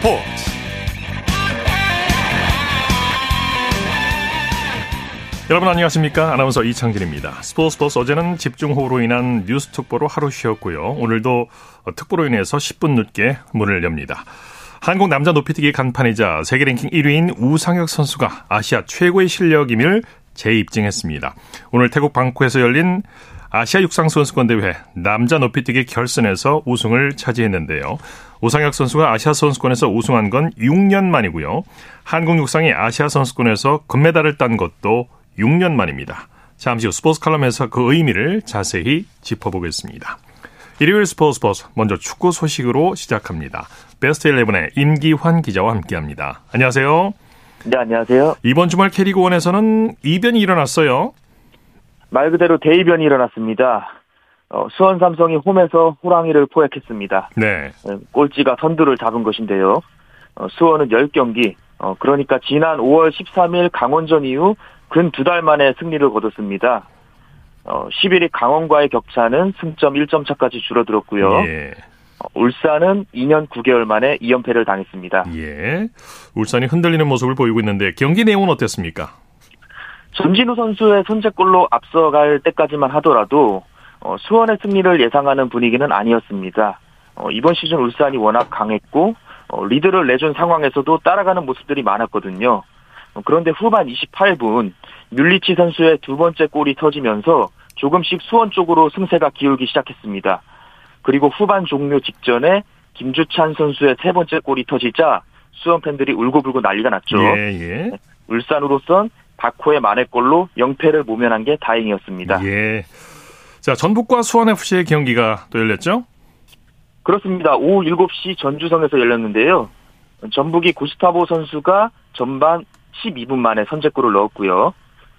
스포츠. 여러분 안녕하십니까? 아나운서 이창진입니다. 스포츠 스포츠 어제는 집중호우로 인한 뉴스 특보로 하루 쉬었고요. 오늘도 특보로 인해서 10분 늦게 문을 엽니다. 한국 남자 높이뛰기 간판이자 세계 랭킹 1위인 우상혁 선수가 아시아 최고의 실력임을 재입증했습니다. 오늘 태국 방콕에서 열린 아시아 육상선수권 대회 남자 높이뛰기 결선에서 우승을 차지했는데요. 오상혁 선수가 아시아 선수권에서 우승한 건 6년 만이고요. 한국 육상이 아시아 선수권에서 금메달을 딴 것도 6년 만입니다. 잠시 후 스포츠 칼럼에서 그 의미를 자세히 짚어보겠습니다. 일요일 스포츠 스포츠 먼저 축구 소식으로 시작합니다. 베스트 11의 임기환 기자와 함께합니다. 안녕하세요. 네, 안녕하세요. 이번 주말 캐리그원에서는 이변이 일어났어요. 말 그대로 대이변이 일어났습니다. 어, 수원 삼성이 홈에서 호랑이를 포획했습니다. 네. 네, 꼴찌가 선두를 잡은 것인데요. 어, 수원은 10경기, 어, 그러니까 지난 5월 13일 강원전 이후 근 두 달 만에 승리를 거뒀습니다. 어, 11위 강원과의 격차는 승점 1점 차까지 줄어들었고요. 예. 어, 울산은 2년 9개월 만에 2연패를 당했습니다. 예. 울산이 흔들리는 모습을 보이고 있는데 경기 내용은 어땠습니까? 전진우 선수의 선제골로 앞서갈 때까지만 하더라도 어, 수원의 승리를 예상하는 분위기는 아니었습니다. 어, 이번 시즌 울산이 워낙 강했고 어, 리드를 내준 상황에서도 따라가는 모습들이 많았거든요. 어, 그런데 후반 28분 뮬리치 선수의 두 번째 골이 터지면서 조금씩 수원 쪽으로 승세가 기울기 시작했습니다. 그리고 후반 종료 직전에 김주찬 선수의 세 번째 골이 터지자 수원 팬들이 울고불고 난리가 났죠. 예, 예. 울산으로선 바코의 만회골로 영패를 모면한 게 다행이었습니다. 예. 자, 전북과 수원FC의 경기가 또 열렸죠? 그렇습니다. 오후 7시 전주성에서 열렸는데요. 전북이 구스타보 선수가 전반 12분 만에 선제골을 넣었고요.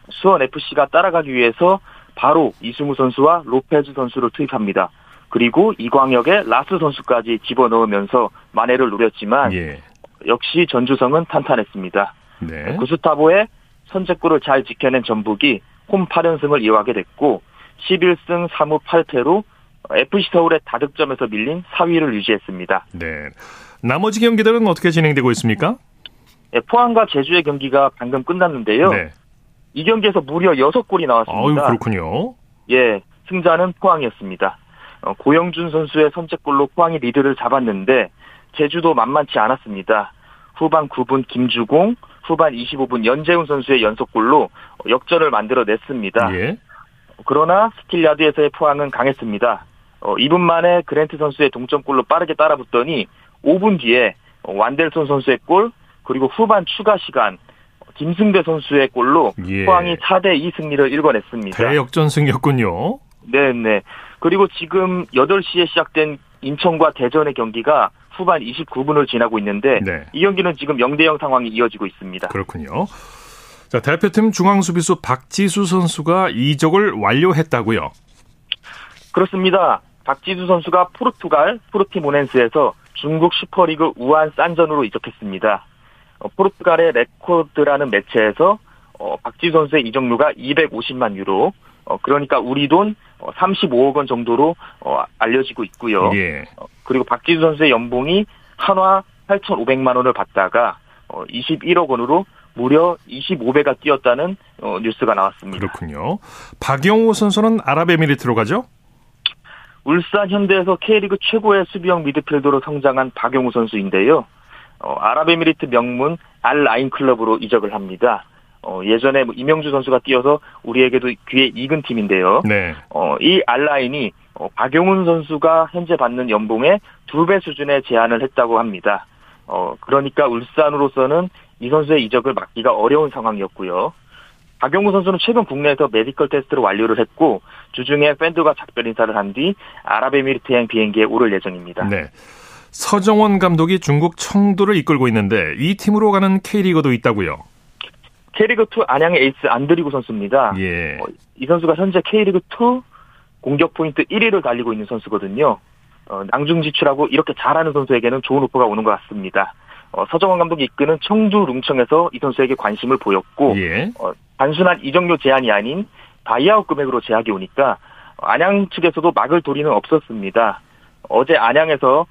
수원FC가 따라가기 위해서 바로 이승우 선수와 로페즈 선수를 투입합니다. 그리고 이광혁에 라스 선수까지 집어넣으면서 만회를 노렸지만 예. 역시 전주성은 탄탄했습니다. 네. 구스타보의 선제골을 잘 지켜낸 전북이 홈 8연승을 이어가게 됐고 11승 3무 8패로 FC 서울의 다득점에서 밀린 4위를 유지했습니다. 네. 나머지 경기들은 어떻게 진행되고 있습니까? 예, 포항과 제주의 경기가 방금 끝났는데요. 네. 이 경기에서 무려 6골이 아유, 나왔습니다. 그렇군요. 예, 승자는 포항이었습니다. 어, 고영준 선수의 선제골로 포항이 리드를 잡았는데 제주도 만만치 않았습니다. 후반 9분 김주공, 후반 25분 연제운 선수의 연속골로 역전을 만들어냈습니다. 예. 그러나 스틸야드에서의 포항은 강했습니다. 어, 2분 만에 그랜트 선수의 동점골로 빠르게 따라붙더니 5분 뒤에 완델손 선수의 골 그리고 후반 추가 시간 김승대 선수의 골로 예. 포항이 4대 2 승리를 일궈냈습니다. 대역전승이었군요. 네 네. 그리고 지금 8시에 시작된 인천과 대전의 경기가 후반 29분을 지나고 있는데 네. 이 경기는 지금 0대 0 상황이 이어지고 있습니다. 그렇군요. 자, 대표팀 중앙 수비수 박지수 선수가 이적을 완료했다고요. 그렇습니다. 박지수 선수가 포르투갈 포르티모넨스에서 중국 슈퍼리그 우한 싼전으로 이적했습니다. 어, 포르투갈의 레코드라는 매체에서 어, 박지수 선수의 이적료가 250만 유로, 어, 그러니까 우리 돈 35억 원 정도로 어, 알려지고 있고요. 예. 어, 그리고 박지수 선수의 연봉이 한화 8,500만 원을 받다가 어, 21억 원으로 무려 25배가 뛰었다는 어, 뉴스가 나왔습니다. 그렇군요. 박영호 선수는 아랍에미리트로 가죠? 울산 현대에서 K리그 최고의 수비형 미드필더로 성장한 박용우 선수인데요. 어, 아랍에미리트 명문 알 라인 클럽으로 이적을 합니다. 어, 예전에 뭐 이명주 선수가 뛰어서 우리에게도 귀에 익은 팀인데요. 네. 어, 이 알라인이 어, 박용우 선수가 현재 받는 연봉의 두 배 수준의 제안을 했다고 합니다. 어, 그러니까 울산으로서는 이 선수의 이적을 막기가 어려운 상황이었고요. 박용우 선수는 최근 국내에서 메디컬 테스트를 완료를 했고 주중에 팬들과 작별 인사를 한 뒤 아랍에미리트행 비행기에 오를 예정입니다. 네. 서정원 감독이 중국 청두를 이끌고 있는데 이 팀으로 가는 K리거도 있다고요. K리그2 안양의 에이스 안드리고 선수입니다. 예. 어, 이 선수가 현재 K리그2 공격 포인트 1위를 달리고 있는 선수거든요. 어, 낭중지추라고 이렇게 잘하는 선수에게는 좋은 오퍼가 오는 것 같습니다. 어, 서정원 감독이 이끄는 청두 룽청에서 이 선수에게 관심을 보였고 예. 어, 단순한 이적료 제안이 아닌 바이아웃 금액으로 제안이 오니까 안양 측에서도 막을 도리는 없었습니다. 어제 안양에서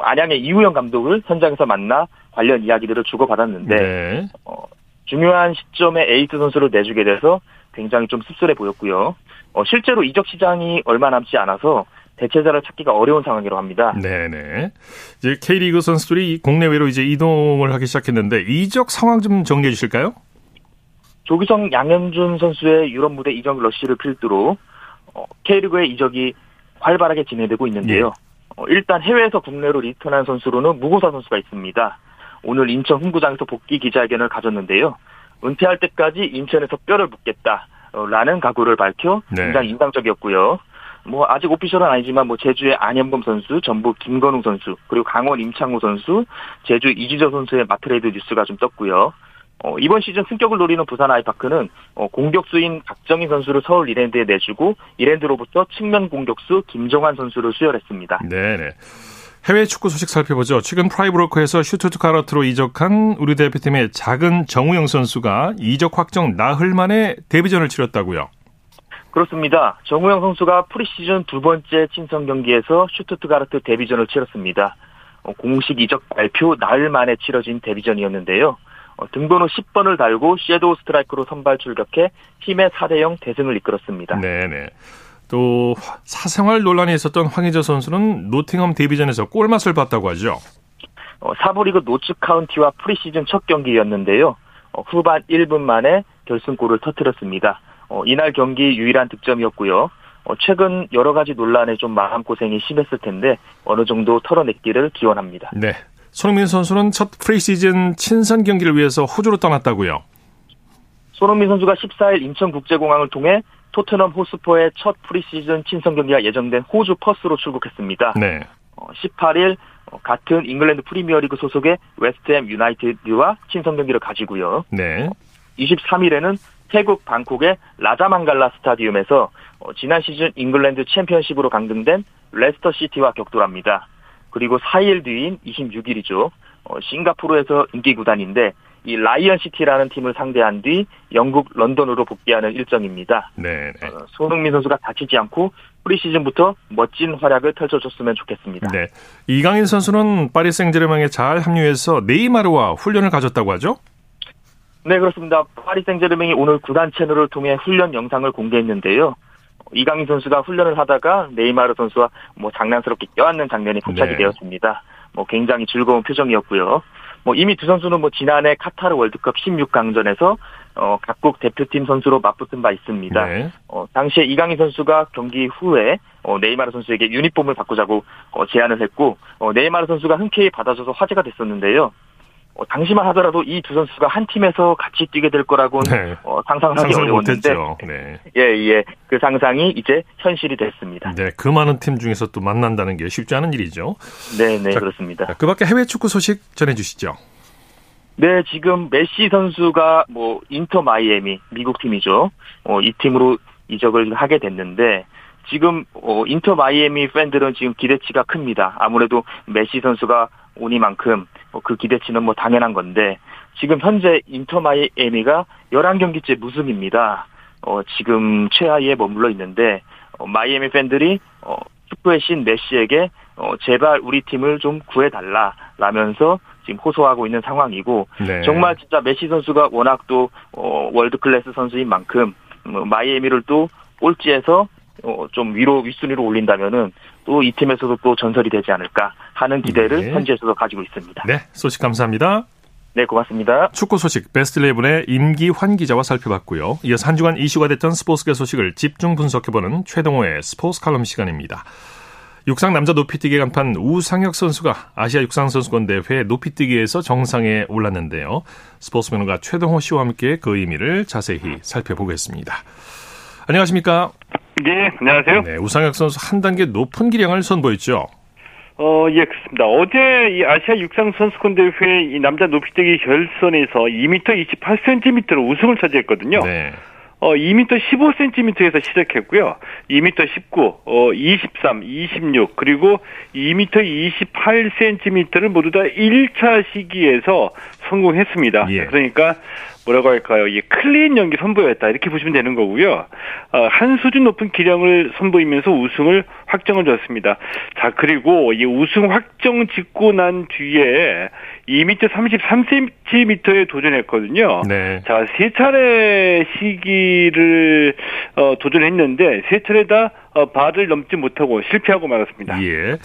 안양의 이우형 감독을 현장에서 만나 관련 이야기들을 주고받았는데 네. 어, 중요한 시점에 에이스 선수를 내주게 돼서 굉장히 좀 씁쓸해 보였고요. 어, 실제로 이적 시장이 얼마 남지 않아서 대체자를 찾기가 어려운 상황이라고 합니다. 네네. 이제 K리그 선수들이 국내외로 이제 이동을 하기 시작했는데 이적 상황 좀 정리해 주실까요? 조기성 양현준 선수의 유럽 무대 이적 러쉬를 필두로 어, K리그의 이적이 활발하게 진행되고 있는데요. 예. 어, 일단 해외에서 국내로 리턴한 선수로는 무고사 선수가 있습니다. 오늘 인천 홈구장에서 복귀 기자회견을 가졌는데요. 은퇴할 때까지 인천에서 뼈를 묻겠다라는 각오를 밝혀 네. 굉장히 인상적이었고요. 뭐 아직 official은 아니지만 뭐 제주의 안현범 선수, 전북 김건웅 선수, 그리고 강원 임창우 선수, 제주 이주용 선수의 맞트레이드 뉴스가 좀 떴고요. 어, 이번 시즌 승격을 노리는 부산 아이파크는 어, 공격수인 박정인 선수를 서울 이랜드에 내주고 이랜드로부터 측면 공격수 김정환 선수를 수혈했습니다. 네네. 해외 축구 소식 살펴보죠. 최근 프라이부르크에서 슈투트가르트로 이적한 우리 대표팀의 작은 정우영 선수가 이적 확정 나흘 만에 데뷔전을 치렀다고요. 그렇습니다. 정우영 선수가 프리시즌 두 번째 친선 경기에서 슈투트가르트 데뷔전을 치렀습니다. 어, 공식 이적 발표 나흘 만에 치러진 데뷔전이었는데요. 어, 등번호 10번을 달고 shadow striker로 선발 출격해 팀의 4대0 대승을 이끌었습니다. 네네. 또 사생활 논란이 있었던 황의조 선수는 노팅엄 데뷔전에서 골맛을 봤다고 하죠. 어, 4부리그 노츠 카운티와 프리시즌 첫 경기였는데요. 어, 후반 1분 만에 결승골을 터뜨렸습니다. 어, 이날 경기 유일한 득점이었고요. 어, 최근 여러 가지 논란에 좀 마음고생이 심했을 텐데 어느 정도 털어냈기를 기원합니다. 네. 손흥민 선수는 첫 프리시즌 친선 경기를 위해서 호주로 떠났다고요. 손흥민 선수가 14일 인천국제공항을 통해 토트넘 홋스퍼의 첫 프리시즌 친선 경기가 예정된 호주 퍼스로 출국했습니다. 네. 어, 18일 어, 같은 잉글랜드 프리미어리그 소속의 웨스트햄 유나이티드와 친선 경기를 가지고요. 네. 23일에는 태국 방콕의 라자망갈라 스타디움에서 어, 지난 시즌 잉글랜드 챔피언십으로 강등된 레스터 시티와 격돌합니다. 그리고 4일 뒤인 26일이죠. 어, 싱가포르에서 인기 구단인데 이 라이언 시티라는 팀을 상대한 뒤 영국 런던으로 복귀하는 일정입니다. 네. 네. 어, 손흥민 선수가 다치지 않고 프리시즌부터 멋진 활약을 펼쳐줬으면 좋겠습니다. 네. 이강인 선수는 파리 생제르맹에 잘 합류해서 네이마르와 훈련을 가졌다고 하죠? 네, 그렇습니다. 파리 생제르맹이 오늘 구단 채널을 통해 훈련 영상을 공개했는데요. 이강인 선수가 훈련을 하다가 네이마르 선수와 뭐 장난스럽게 껴안는 장면이 포착이 네. 되었습니다. 뭐 굉장히 즐거운 표정이었고요. 뭐 이미 두 선수는 뭐 지난해 카타르 월드컵 16강전에서 어 각국 대표팀 선수로 맞붙은 바 있습니다. 네. 어 당시에 이강인 선수가 경기 후에 어 네이마르 선수에게 유니폼을 바꾸자고 어 제안을 했고 어 네이마르 선수가 흔쾌히 받아줘서 화제가 됐었는데요. 어, 당시만 하더라도 이 두 선수가 한 팀에서 같이 뛰게 될 거라고는 네. 어, 상상하기 어려웠는데. 네. 예, 예. 그 상상이 이제 현실이 됐습니다. 네. 그 많은 팀 중에서 또 만난다는 게 쉽지 않은 일이죠. 네, 네, 자, 그렇습니다. 그 밖에 해외 축구 소식 전해 주시죠. 네, 지금 메시 선수가 뭐 인터 마이애미 미국 팀이죠. 어, 이 팀으로 이적을 하게 됐는데 지금 어, 인터 마이애미 팬들은 지금 기대치가 큽니다. 아무래도 메시 선수가 오니만큼 어, 그 기대치는 뭐 당연한 건데 지금 현재 인터 마이애미가 11경기째 무승입니다. 어, 지금 최하위에 머물러 있는데 어, 마이애미 팬들이 어, 축구의 신 메시에게 어, 제발 우리 팀을 좀 구해달라 라면서 지금 호소하고 있는 상황이고 네. 정말 진짜 메시 선수가 워낙 또 어, world class 선수인 만큼 뭐, 마이애미를 또 꼴찌에서 어, 좀 위로 윗순위로 올린다면은 또 이 팀에서도 또 전설이 되지 않을까 하는 기대를 네. 현지에서도 가지고 있습니다. 네. 소식 감사합니다. 네, 고맙습니다. 축구 소식 베스트 11의 임기환 기자와 살펴봤고요. 이어서 한 주간 이슈가 됐던 스포츠계 소식을 집중 분석해보는 최동호의 스포츠 칼럼 시간입니다. 육상 남자 높이뛰기 간판 우상혁 선수가 아시아 육상 선수권 대회 높이뛰기에서 정상에 올랐는데요. 스포츠 매너가 최동호 씨와 함께 그 의미를 자세히 살펴보겠습니다. 안녕하십니까? 네, 안녕하세요. 네, 우상혁 선수 한 단계 높은 기량을 선보였죠. 어, 예, 그렇습니다. 어제 이 아시아 육상 선수권 대회 이 남자 높이뛰기 결선에서 2m 28cm로 우승을 차지했거든요. 네. 어, 2m 15cm에서 시작했고요. 2m 19, 어, 23, 26, 그리고 2m 28cm를 모두 다 1차 시기에서 성공했습니다. 예. 그러니까 뭐라고 할까요? 이 클린 연기 선보였다 이렇게 보시면 되는 거고요. 어, 한 수준 높은 기량을 선보이면서 우승을 확정을 줬습니다. 자 그리고 이 우승 확정 짓고 난 뒤에 2m 33cm에 도전했거든요. 네. 자, 세 차례 시기를 어, 도전했는데 세 차례 다 어, 바를 넘지 못하고 실패하고 말았습니다. 예.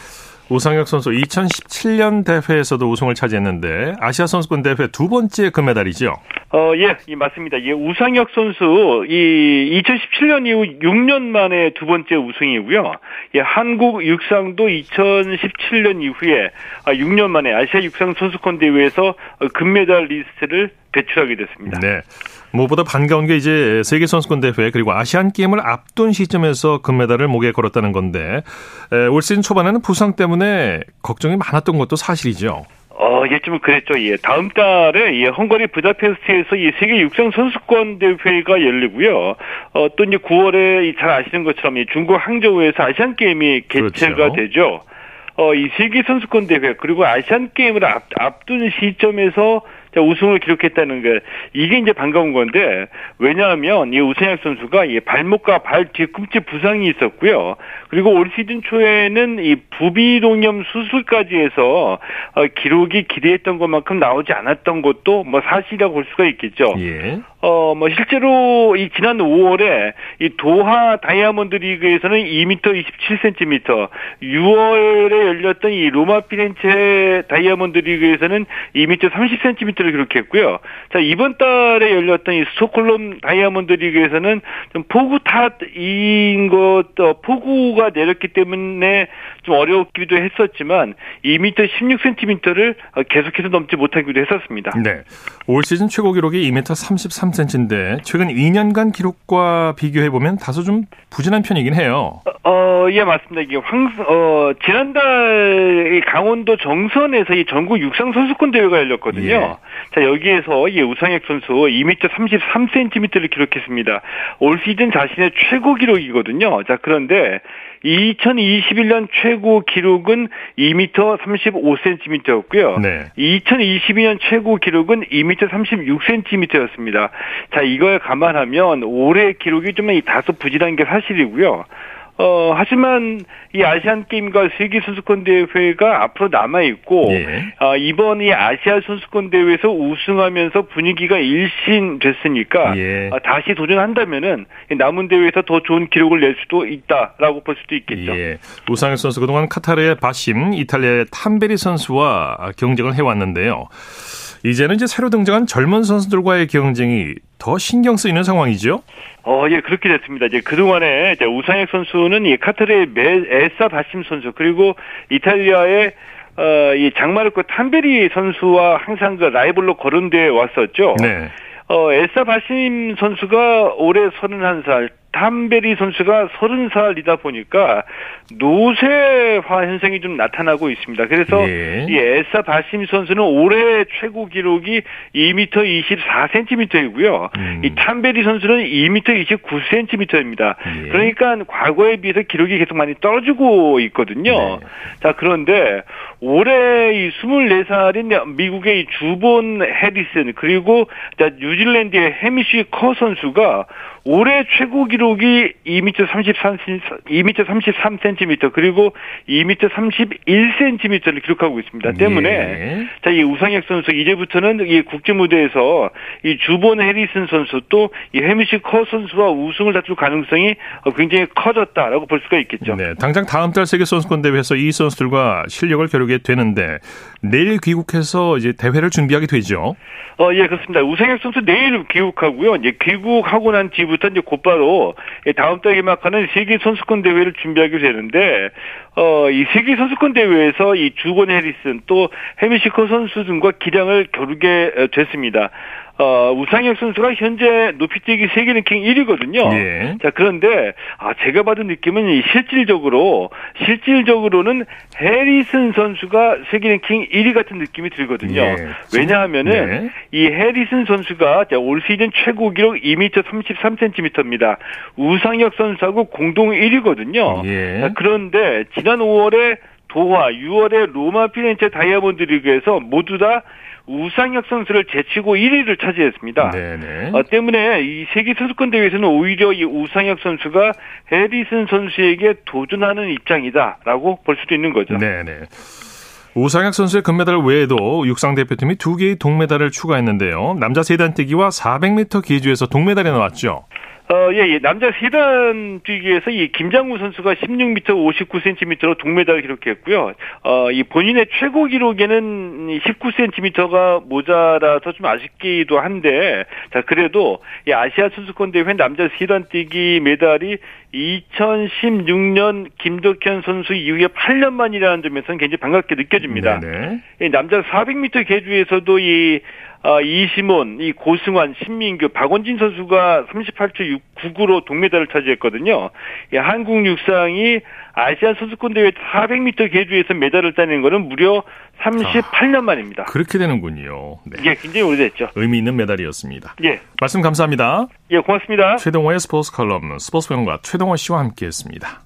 우상혁 선수 2017년 대회에서도 우승을 차지했는데 아시아 선수권 대회 두 번째 금메달이죠. 어, 예, 예, 맞습니다. 예, 우상혁 선수 이 2017년 이후 6년 만에 두 번째 우승이고요. 예, 한국 육상도 2017년 이후에 6년 아, 만에 아시아 육상 선수권 대회에서 금메달리스트를 배출하게 됐습니다. 네. 무엇보다 반가운 게 이제 세계 선수권 대회 그리고 아시안 게임을 앞둔 시점에서 금메달을 목에 걸었다는 건데 올 시즌 초반에는 부상 때문에 걱정이 많았던 것도 사실이죠. 어, 예, 좀 그랬죠. 예. 다음 달에 예, 헝가리 부다페스트에서 이 세계 육상 선수권 대회가 열리고요. 어, 또 이제 9월에 잘 아시는 것처럼 이 중국 항저우에서 아시안 게임이 개최가 그렇죠. 되죠. 어, 이 세계 선수권 대회 그리고 아시안 게임을 앞, 앞둔 시점에서 우승을 기록했다는 게 이게 이제 반가운 건데 왜냐하면 이 우승혁 선수가 이 발목과 발 뒤꿈치 부상이 있었고요. 그리고 올 시즌 초에는 이 부비동염 수술까지 해서 어, 기록이 기대했던 것만큼 나오지 않았던 것도 뭐 사실이라고 볼 수가 있겠죠. 예. 어, 뭐 실제로 이 지난 5월에 이 도하 다이아몬드 리그에서는 2m 27cm, 6월에 열렸던 이 로마 피렌체 다이아몬드 리그에서는 2m 30cm 를 기록했고요. 자, 이번 달에 열렸던 이 스톡홀름 다이아몬드 리그에서는 좀 포구 탓인 것, 어, 포구가 내렸기 때문에 좀 어려웠기도 했었지만 2m 16cm를 계속해서 넘지 못하기도 했었습니다. 네. 올 시즌 최고 기록이 2m 33 3cm인데 최근 2년간 기록과 비교해 보면 다소 좀 부진한 편이긴 해요. 어, 어, 예 맞습니다. 이게 황 어, 지난달 강원도 정선에서 이 전국 육상 선수권 대회가 열렸거든요. 예. 자 여기에서 이 우상혁 선수 2m 33cm를 기록했습니다. 올 시즌 자신의 최고 기록이거든요. 자 그런데 2021년 최고 기록은 2m 35cm였고요. 네. 2022년 최고 기록은 2m 36cm였습니다. 자, 이걸 감안하면 올해 기록이 좀 다소 부진한 게 사실이고요. 어, 하지만 이 아시안 게임과 세계 선수권 대회가 앞으로 남아 있고 예. 어, 이번 이 아시아 선수권 대회에서 우승하면서 분위기가 일신 됐으니까 예. 어, 다시 도전한다면은 남은 대회에서 더 좋은 기록을 낼 수도 있다라고 볼 수도 있겠죠. 예. 우상혁 선수 그동안 카타르의 바심, 이탈리아의 탐베리 선수와 경쟁을 해왔는데요. 이제는 이제 새로 등장한 젊은 선수들과의 경쟁이 더 신경 쓰이는 상황이죠? 어, 예, 그렇게 됐습니다. 이제 그동안에 이제 우상혁 선수는 이 카타르의 에사 바심 선수 그리고 이탈리아의 어, 이 장마르코 탐베리 선수와 항상 그 라이벌로 거론돼 왔었죠. 네. 어, 에사 바심 선수가 올해 31살, 탐베리 선수가 30살이다 보니까 노쇠화 현상이 좀 나타나고 있습니다. 그래서 예. 이 에사 바심 선수는 올해 최고 기록이 2m 24cm이고요. 음. 이 탐베리 선수는 2m 29cm입니다. 예. 그러니까 과거에 비해서 기록이 계속 많이 떨어지고 있거든요. 네. 자, 그런데 올해 이 24살인 미국의 이 주본 해리슨 그리고 뉴질랜드의 해미쉬 커 선수가 올해 최고 기록 이 2m 33 2m 33cm 그리고 2m 31cm를 기록하고 있습니다. 때문에 예. 자 이 우상혁 선수 이제부터는 이 국제 무대에서 이 주본 해리슨 선수 또 이 해미시 커 선수와 우승을 다툴 가능성이 굉장히 커졌다라고 볼 수가 있겠죠. 네, 당장 다음 달 세계 선수권 대회에서 이 선수들과 실력을 겨루게 되는데 내일 귀국해서 이제 대회를 준비하게 되죠. 어, 예, 그렇습니다. 우상혁 선수 내일 귀국하고요. 이제 귀국하고 난 뒤부터 이제 곧바로 다음 달에 개막하는 세계 선수권 대회를 준비하게 되는데, 어, 이 세계 선수권 대회에서 이 주본 해리슨 또 해미시커 선수 등과 기량을 겨루게 어, 됐습니다. 어, 우상혁 선수가 현재 높이뛰기 세계 랭킹 1위거든요. 예. 자, 그런데, 아, 제가 받은 느낌은 실질적으로, 실질적으로는 해리슨 선수가 세계 랭킹 1위 같은 느낌이 들거든요. 예. 왜냐하면은, 네. 이 해리슨 선수가 올 시즌 최고 기록 2m 33cm입니다. 우상혁 선수하고 공동 1위거든요. 예. 자, 그런데, 지난 5월에 도하, 6월에 로마 피렌체 다이아몬드 리그에서 모두 다 우상혁 선수를 제치고 1위를 차지했습니다. 네네. 어, 때문에 이 세계 선수권 대회에서는 오히려 이 우상혁 선수가 해리슨 선수에게 도전하는 입장이다라고 볼 수도 있는 거죠. 네네. 우상혁 선수의 금메달 외에도 육상 대표팀이 두 개의 동메달을 추가했는데요. 남자 세단 뛰기와 400m 기주에서 동메달이 나왔죠. 어, 예, 예. 남자 세단 뛰기에서 이 김장우 선수가 16m 59cm로 동메달을 기록했고요. 어, 이 본인의 최고 기록에는 19cm가 모자라서 좀 아쉽기도 한데, 자, 그래도 이 아시아 선수권 대회 남자 세단 뛰기 메달이 2016년 김덕현 선수 이후에 8년 만이라는 점에서는 굉장히 반갑게 느껴집니다. 네네. 남자 400m 계주에서도 이 어, 이시몬, 이 고승환, 신민규, 박원진 선수가 38초 69로 동메달을 차지했거든요. 예, 한국 육상이 아시안 선수권 대회 400m 계주에서 메달을 따낸 거는 무려 38년 만입니다. 그렇게 되는군요. 네. 예, 굉장히 오래됐죠. 의미 있는 메달이었습니다. 예. 말씀 감사합니다. 예, 고맙습니다. 최동호의 스포츠 칼럼, 스포츠 평론가 최동호 씨와 함께했습니다.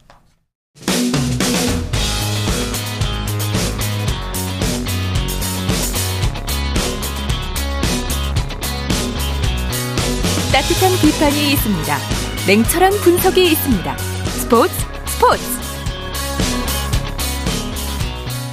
따뜻한 비판이 있습니다. 냉철한 분석이 있습니다. 스포츠 스포츠.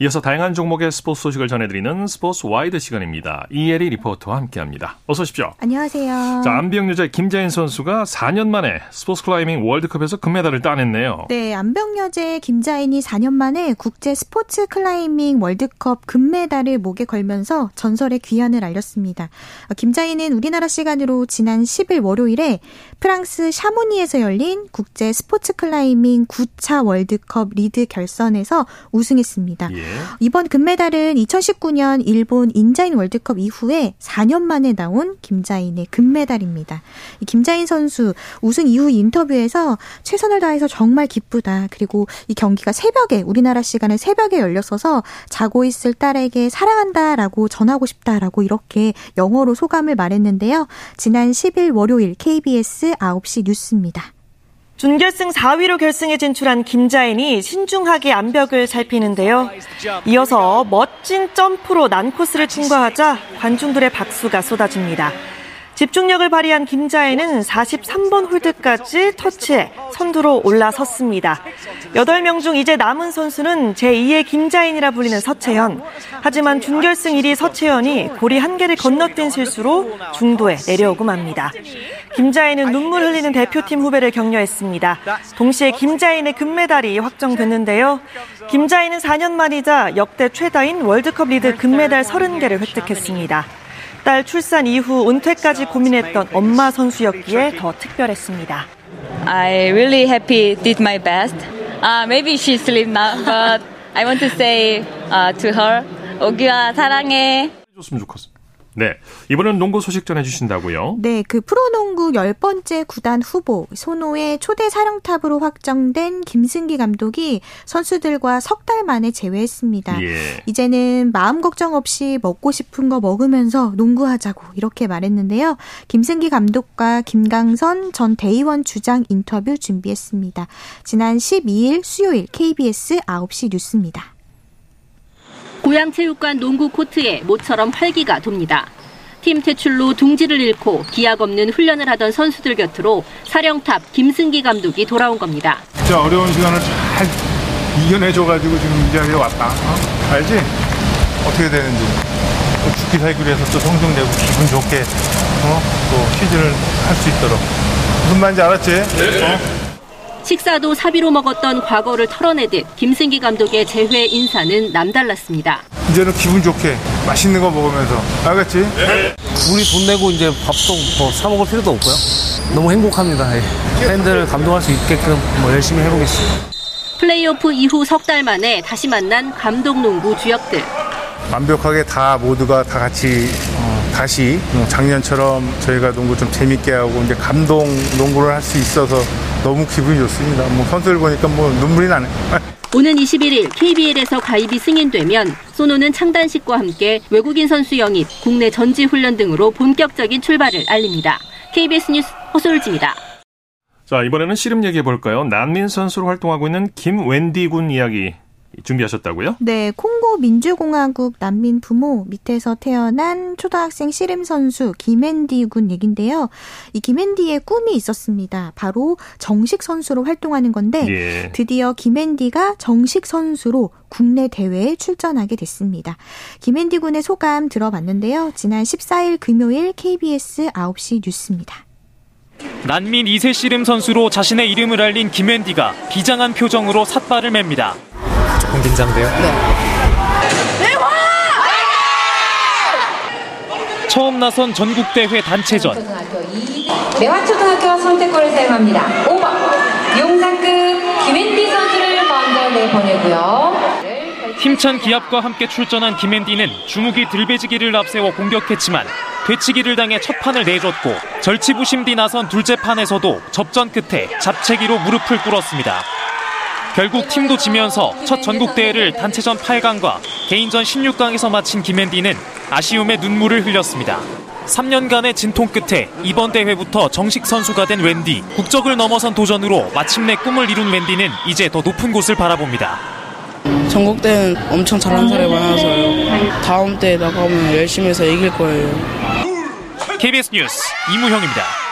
이어서 다양한 종목의 스포츠 소식을 전해드리는 스포츠 와이드 시간입니다. 이혜리 리포터와 함께합니다. 어서 오십시오. 안녕하세요. 자, 암벽 여제 김자인 선수가 4년 만에 스포츠 클라이밍 월드컵에서 금메달을 따냈네요. 네, 암벽 여제 김자인이 4년 만에 국제 스포츠 클라이밍 월드컵 금메달을 목에 걸면서 전설의 귀환을 알렸습니다. 김자인은 우리나라 시간으로 지난 10일 월요일에 프랑스 샤모니에서 열린 국제 스포츠 클라이밍 9차 월드컵 리드 결선에서 우승했습니다. 예. 이번 금메달은 2019년 일본 인자이 월드컵 이후에 4년 만에 나온 김자인의 금메달입니다. 김자인 선수 우승 이후 인터뷰에서 최선을 다해서 정말 기쁘다. 그리고 이 경기가 새벽에 우리나라 시간에 새벽에 열렸어서 자고 있을 딸에게 사랑한다라고 전하고 싶다라고 이렇게 영어로 소감을 말했는데요. 지난 10일 월요일 KBS 9시 뉴스입니다. 준결승 4위로 결승에 진출한 김자인이 신중하게 암벽을 살피는데요. 이어서 멋진 점프로 난코스를 통과하자 관중들의 박수가 쏟아집니다. 집중력을 발휘한 김자혜는 43번 홀드까지 터치해 선두로 올라섰습니다. 8명 중 이제 남은 선수는 제2의 김자인이라 불리는 서채현. 하지만 준결승 1위 서채현이 고리 한 개를 건너뛴 실수로 중도에 내려오고 맙니다. 김자인은 눈물 흘리는 대표팀 후배를 격려했습니다. 동시에 김자인의 금메달이 확정됐는데요. 김자인은 4년 만이자 역대 최다인 월드컵 리드 금메달 30개를 획득했습니다. 딸 출산 이후 은퇴까지 고민했던 엄마 선수였기에 더 특별했습니다. I really happy did my best. Uh, maybe she sleep now, but I want to say uh, to her, 오규야 사랑해. 줬으면 좋겠어. 네. 이번엔 농구 소식 전해주신다고요? 네. 그 프로농구 10번째 구단 후보, 손호의 초대 사령탑으로 확정된 김승기 감독이 선수들과 석 달 만에 재회했습니다. 예. 이제는 마음 걱정 없이 먹고 싶은 거 먹으면서 농구하자고 이렇게 말했는데요. 김승기 감독과 김강선 전 대의원 주장 인터뷰 준비했습니다. 지난 12일 수요일 KBS 9시 뉴스입니다. 고양체육관 농구 코트에 모처럼 활기가 돕니다. 팀 퇴출로 둥지를 잃고 기약 없는 훈련을 하던 선수들 곁으로 사령탑 김승기 감독이 돌아온 겁니다. 진짜 어려운 시간을 잘 이겨내줘가지고 지금 이 자리에 왔다. 어? 알지? 어떻게 되는지. 또 죽기 살기로 해서 또 성적 내고 기분 좋게 어? 또 시즌을 할 수 있도록. 무슨 말인지 알았지? 네. 어? 식사도 사비로 먹었던 과거를 털어내듯 김승기 감독의 재회 인사는 남달랐습니다. 이제는 기분 좋게 맛있는 거 먹으면서 알겠지? 네. 우리 돈 내고 이제 밥도 뭐 사 먹을 필요도 없고요. 너무 행복합니다. 예. 팬들을 감동할 수 있게끔 뭐 열심히 해보겠습니다. 플레이오프 이후 석 달 만에 다시 만난 감독 농구 주역들. 완벽하게 다 모두가 다 같이 어, 다시 작년처럼 저희가 농구 좀 재밌게 하고 이제 감동 농구를 할 수 있어서 너무 기분이 좋습니다. 뭐 선수들 보니까 뭐 눈물이 나네. 오는 21일 KBL에서 가입이 승인되면 소노는 창단식과 함께 외국인 선수 영입, 국내 전지 훈련 등으로 본격적인 출발을 알립니다. KBS 뉴스 허솔지입니다. 자, 이번에는 씨름 얘기해 볼까요? 난민 선수로 활동하고 있는 김웬디 군 이야기 준비하셨다고요? 네, 콩고 민주공화국 난민 부모 밑에서 태어난 초등학생 씨름 선수 김앤디 군 얘긴데요. 이 김앤디의 꿈이 있었습니다. 바로 정식 선수로 활동하는 건데 예. 드디어 김앤디가 정식 선수로 국내 대회에 출전하게 됐습니다. 김앤디 군의 소감 들어봤는데요. 지난 14일 금요일 KBS 9시 뉴스입니다. 난민 2세 씨름 선수로 자신의 이름을 알린 김앤디가 비장한 표정으로 삿발을 맵니다. 조금 긴장돼요? 네. 처음 나선 전국대회 단체전. 매화초등학교와 선택권을 사용합니다. 5번 용사급 김앤디 선수를 먼저 내보내고요. 힘찬 기합과 함께 출전한 김앤디는 주무기 들배지기를 앞세워 공격했지만 되치기를 당해 첫 판을 내줬고 절치부심 뒤 나선 둘째 판에서도 접전 끝에 잡채기로 무릎을 꿇었습니다. 결국 팀도 지면서 첫 전국대회를 단체전 8강과 개인전 16강에서 마친 김앤디는 아쉬움에 눈물을 흘렸습니다. 3년간의 진통 끝에 이번 대회부터 정식 선수가 된 웬디. 국적을 넘어선 도전으로 마침내 꿈을 이룬 웬디는 이제 더 높은 곳을 바라봅니다. 전국 대회는 엄청 잘하는 사람이 많아서요. 다음 대회 나가면 열심히 해서 이길 거예요. KBS 뉴스 이무형입니다.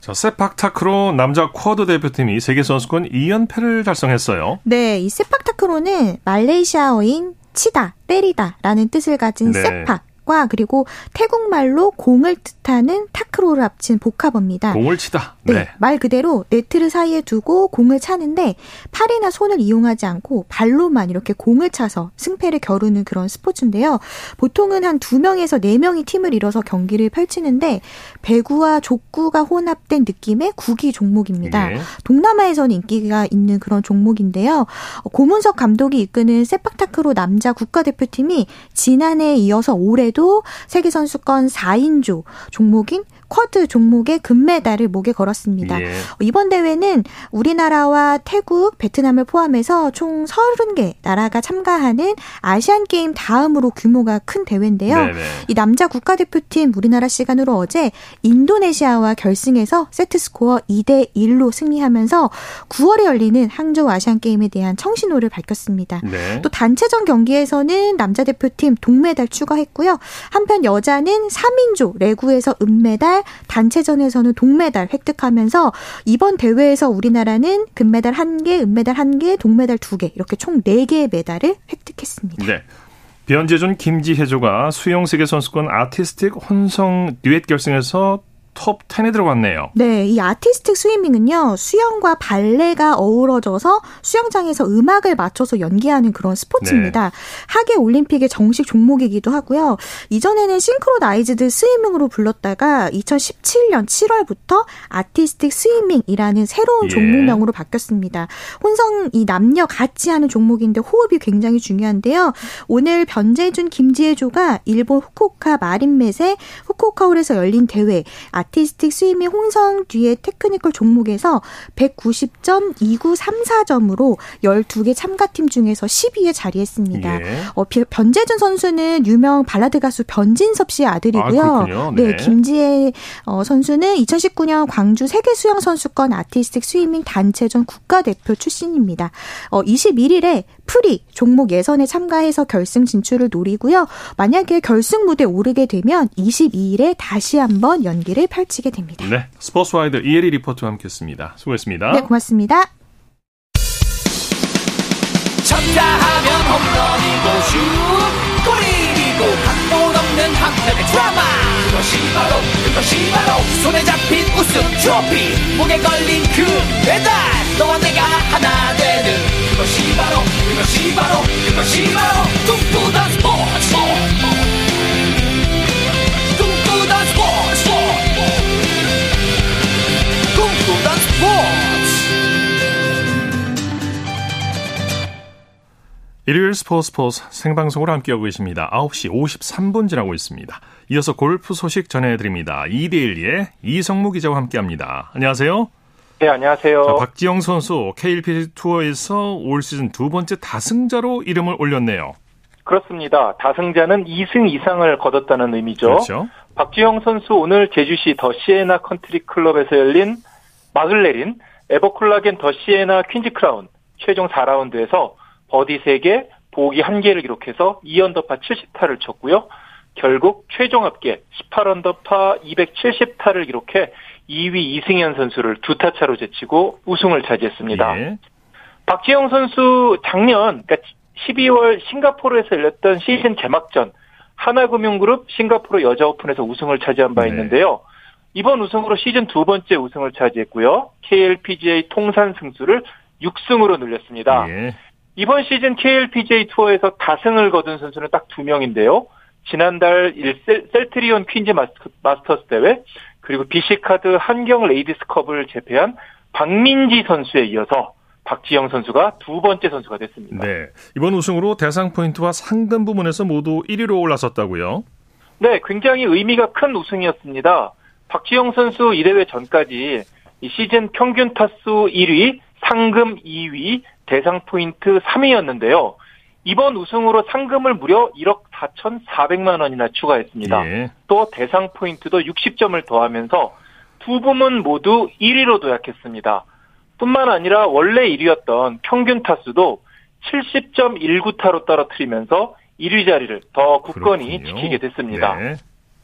자, 세팍 타크로 남자 쿼드 대표팀이 세계 선수권 2연패를 달성했어요. 네, 이 세팍 타크로는 말레이시아어인 치다, 때리다라는 뜻을 가진 네. 세팍, 과 그리고 태국말로 공을 뜻하는 타크로를 합친 복합어입니다. 공을 치다. 네. 네. 말 그대로 네트를 사이에 두고 공을 차는데 팔이나 손을 이용하지 않고 발로만 이렇게 공을 차서 승패를 겨루는 그런 스포츠인데요. 보통은 한 두 명에서 네 명이 팀을 이뤄서 경기를 펼치는데 배구와 족구가 혼합된 느낌의 구기 종목입니다. 네. 동남아에서는 인기가 있는 그런 종목인데요. 고문석 감독이 이끄는 세팍타크로 남자 국가대표팀이 지난해에 이어서 올해도 또 세계 선수권 4인조 종목인 쿼드 종목의 금메달을 목에 걸었습니다. 예. 이번 대회는 우리나라와 태국, 베트남을 포함해서 총 30개 나라가 참가하는 아시안 게임 다음으로 규모가 큰 대회인데요. 네네. 이 남자 국가대표팀 우리나라 시간으로 어제 인도네시아와 결승에서 세트 스코어 2대 1로 승리하면서 9월에 열리는 항저우 아시안 게임에 대한 청신호를 밝혔습니다. 네. 또 단체전 경기에서는 남자 대표팀 동메달 추가했고요. 한편 여자는 3인조 레구에서 은메달 단체전에서는 동메달 획득하면서 이번 대회에서 우리나라는 금메달 1개, 은메달 1개, 동메달 2개 이렇게 총 4개의 메달을 획득했습니다. 네. 변재준 김지혜조가 수영 세계 선수권 아티스틱 혼성 듀엣 결승에서 톱 10에 들어왔네요. 네, 이 아티스틱 스위밍은요, 수영과 발레가 어우러져서 수영장에서 음악을 맞춰서 연기하는 그런 스포츠입니다. 네. 하계 올림픽의 정식 종목이기도 하고요. 이전에는 싱크로나이즈드 스위밍으로 불렀다가 2017년 7월부터 artistic swimming이라는 새로운 예. 종목명으로 바뀌었습니다. 혼성 이 남녀 같이 하는 종목인데 호흡이 굉장히 중요한데요. 오늘 변재준 김지혜조가 일본 후쿠오카 마린 메세 후쿠오카홀에서 열린 대회 artistic swimming 혼성 듀엣 technical 종목에서 190.2934점으로 12개 참가팀 중에서 10위에 자리했습니다. 예. 어, 변재준 선수는 유명 발라드 가수 변진섭 씨의 아들이고요. 아, 네. 네, 김지혜 어, 선수는 2019년 광주 세계 수영 선수권 artistic swimming 단체전 국가대표 출신입니다. 어, 21일에 프리 종목 예선에 참가해서 결승 진출을 노리고요. 만약에 결승 무대에 오르게 되면 22일에 다시 한번 연기를 펼치게 됩니다. 네, 스포츠와이드 이혜리 리포터와 함께했습니다. 수고했습니다. 네, 고맙습니다. 쳤다 하면 홈런이고 슛 골이고 각본 없는 한편의 드라마 그것이 바로 그것이 바로 손에 잡힌 우승 트로피 목에 걸린 그 배달 너와 내가 하나 되는 그것이 바로 그것이 바로 그것이 바로 꿈꾸던 스포츠 일요일 스포츠 스포츠 생방송으로 함께하고 계십니다. 9시 53분 지나고 있습니다. 이어서 골프 소식 전해드립니다. 이데일리 이석무 기자와 함께합니다. 안녕하세요. 네, 안녕하세요. 자, 박지영 선수 KLP 투어에서 올 시즌 두 번째 다승자로 이름을 올렸네요. 그렇습니다. 다승자는 2승 이상을 거뒀다는 의미죠. 그렇죠. 박지영 선수 오늘 제주시 더 시에나 컨트리 클럽에서 열린 막을 내린 에버콜라겐 더 시에나 퀸즈 크라운 최종 4라운드에서 버디 3개, 보기 1개를 기록해서 2언더파 70타를 쳤고요. 결국 최종 합계 18언더파 270타를 기록해 2위 이승연 선수를 두 타 차로 제치고 우승을 차지했습니다. 예. 박지영 선수 작년 그러니까 12월 싱가포르에서 열렸던 시즌 개막전 하나금융그룹 싱가포르 여자 오픈에서 우승을 차지한 바 네. 있는데요. 이번 우승으로 시즌 두 번째 우승을 차지했고요. KLPGA 통산 승수를 6승으로 늘렸습니다. 예. 이번 시즌 KLPGA 투어에서 다승을 거둔 선수는 딱 두 명인데요. 지난달 1 셀트리온 퀸즈 마스터- 마스터스 대회 그리고 BC카드 한경 레이디스컵을 제패한 박민지 선수에 이어서 박지영 선수가 두 번째 선수가 됐습니다. 네. 이번 우승으로 대상 포인트와 상금 부문에서 모두 1위로 올라섰다고요? 네, 굉장히 의미가 큰 우승이었습니다. 박지영 선수 이 대회 전까지 이 시즌 평균 타수 1위, 상금 2위, 대상 포인트 3위였는데요. 이번 우승으로 상금을 무려 1억 4,400만 원이나 추가했습니다. 예. 또 대상 포인트도 60점을 더하면서 두 부문 모두 1위로 도약했습니다. 뿐만 아니라 원래 1위였던 평균 타수도 70.19타로 떨어뜨리면서 1위 자리를 더 굳건히 그렇군요. 지키게 됐습니다. 네.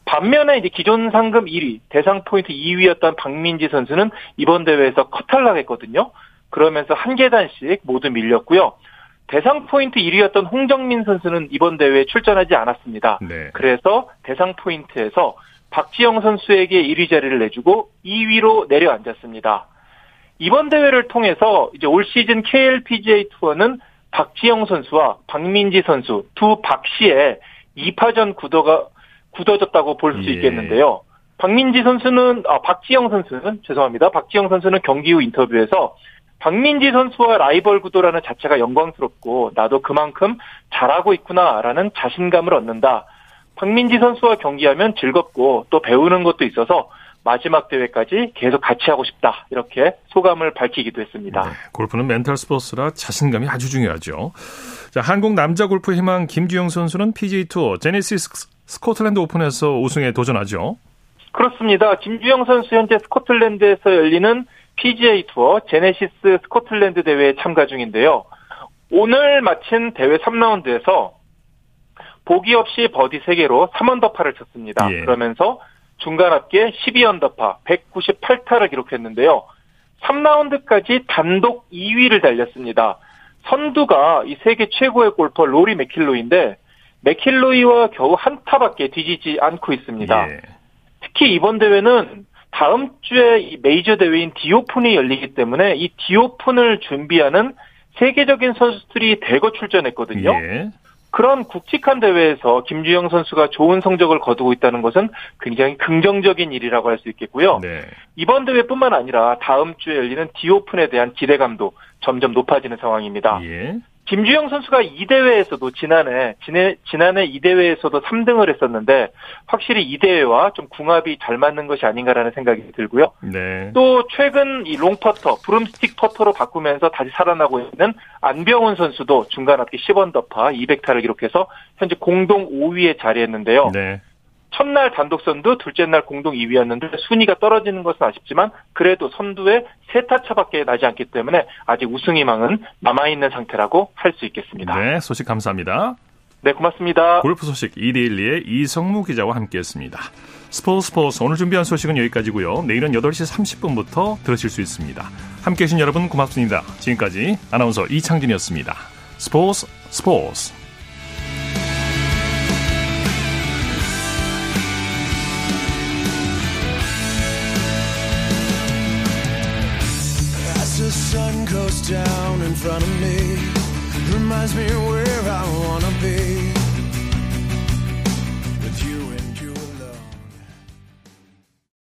반면에 이제 기존 상금 1위, 대상 포인트 2위였던 박민지 선수는 이번 대회에서 컷탈락했거든요. 그러면서 한 계단씩 모두 밀렸고요. 대상 포인트 1위였던 홍정민 선수는 이번 대회에 출전하지 않았습니다. 네. 그래서 대상 포인트에서 박지영 선수에게 1위 자리를 내주고 2위로 내려앉았습니다. 이번 대회를 통해서 이제 올 시즌 KLPGA 투어는 박지영 선수와 박민지 선수 두 박씨의 2파전 구도가 굳어졌다고 볼수 예. 있겠는데요. 박민지 선수는 아 박지영 선수는 죄송합니다. 박지영 선수는 경기 후 인터뷰에서 박민지 선수와 라이벌 구도라는 자체가 영광스럽고 나도 그만큼 잘하고 있구나라는 자신감을 얻는다. 박민지 선수와 경기하면 즐겁고 또 배우는 것도 있어서 마지막 대회까지 계속 같이 하고 싶다. 이렇게 소감을 밝히기도 했습니다. 네, 골프는 멘탈 스포츠라 자신감이 아주 중요하죠. 자, 한국 남자 골프 희망 김주형 선수는 PGA 투어 제네시스 스코틀랜드 오픈에서 우승에 도전하죠. 그렇습니다. 김주형 선수 현재 스코틀랜드에서 열리는 PGA 투어 제네시스 스코틀랜드 대회에 참가 중인데요. 오늘 마친 대회 3라운드에서 보기 없이 버디 3개로 3언더파를 쳤습니다. 예. 그러면서 중간 합계 12언더파 198타를 기록했는데요. 3라운드까지 단독 2위를 달렸습니다. 선두가 이 세계 최고의 골퍼 로리 맥킬로이인데 맥킬로이와 겨우 한 타밖에 뒤지지 않고 있습니다. 예. 특히 이번 대회는 다음 주에 이 메이저 대회인 디오픈이 열리기 때문에 이 디오픈을 준비하는 세계적인 선수들이 대거 출전했거든요. 예. 그런 굵직한 대회에서 김주영 선수가 좋은 성적을 거두고 있다는 것은 굉장히 긍정적인 일이라고 할 수 있겠고요. 네. 이번 대회뿐만 아니라 다음 주에 열리는 디오픈에 대한 기대감도 점점 높아지는 상황입니다. 예. 김주영 선수가 이 대회에서도 지난해 지난, 지난해 이 대회에서도 3등을 했었는데 확실히 이 대회와 좀 궁합이 잘 맞는 것이 아닌가라는 생각이 들고요. 네. 또 최근 이 롱퍼터, 브룸스틱 퍼터로 바꾸면서 다시 살아나고 있는 안병훈 선수도 중간 합계 10언더파 200타를 기록해서 현재 공동 5위에 자리했는데요. 네. 첫날 단독 선두, 둘째 날 공동 2위였는데 순위가 떨어지는 것은 아쉽지만 그래도 선두에 세 타 차밖에 나지 않기 때문에 아직 우승 희망은 남아있는 상태라고 할 수 있겠습니다. 네, 소식 감사합니다. 네, 고맙습니다. 골프 소식 이데일리의 이성무 기자와 함께했습니다. 스포츠 스포츠 오늘 준비한 소식은 여기까지고요. 내일은 8시 30분부터 들으실 수 있습니다. 함께해 주신 여러분 고맙습니다. 지금까지 아나운서 이창진이었습니다. 스포츠 스포츠 front of me, reminds me where I be.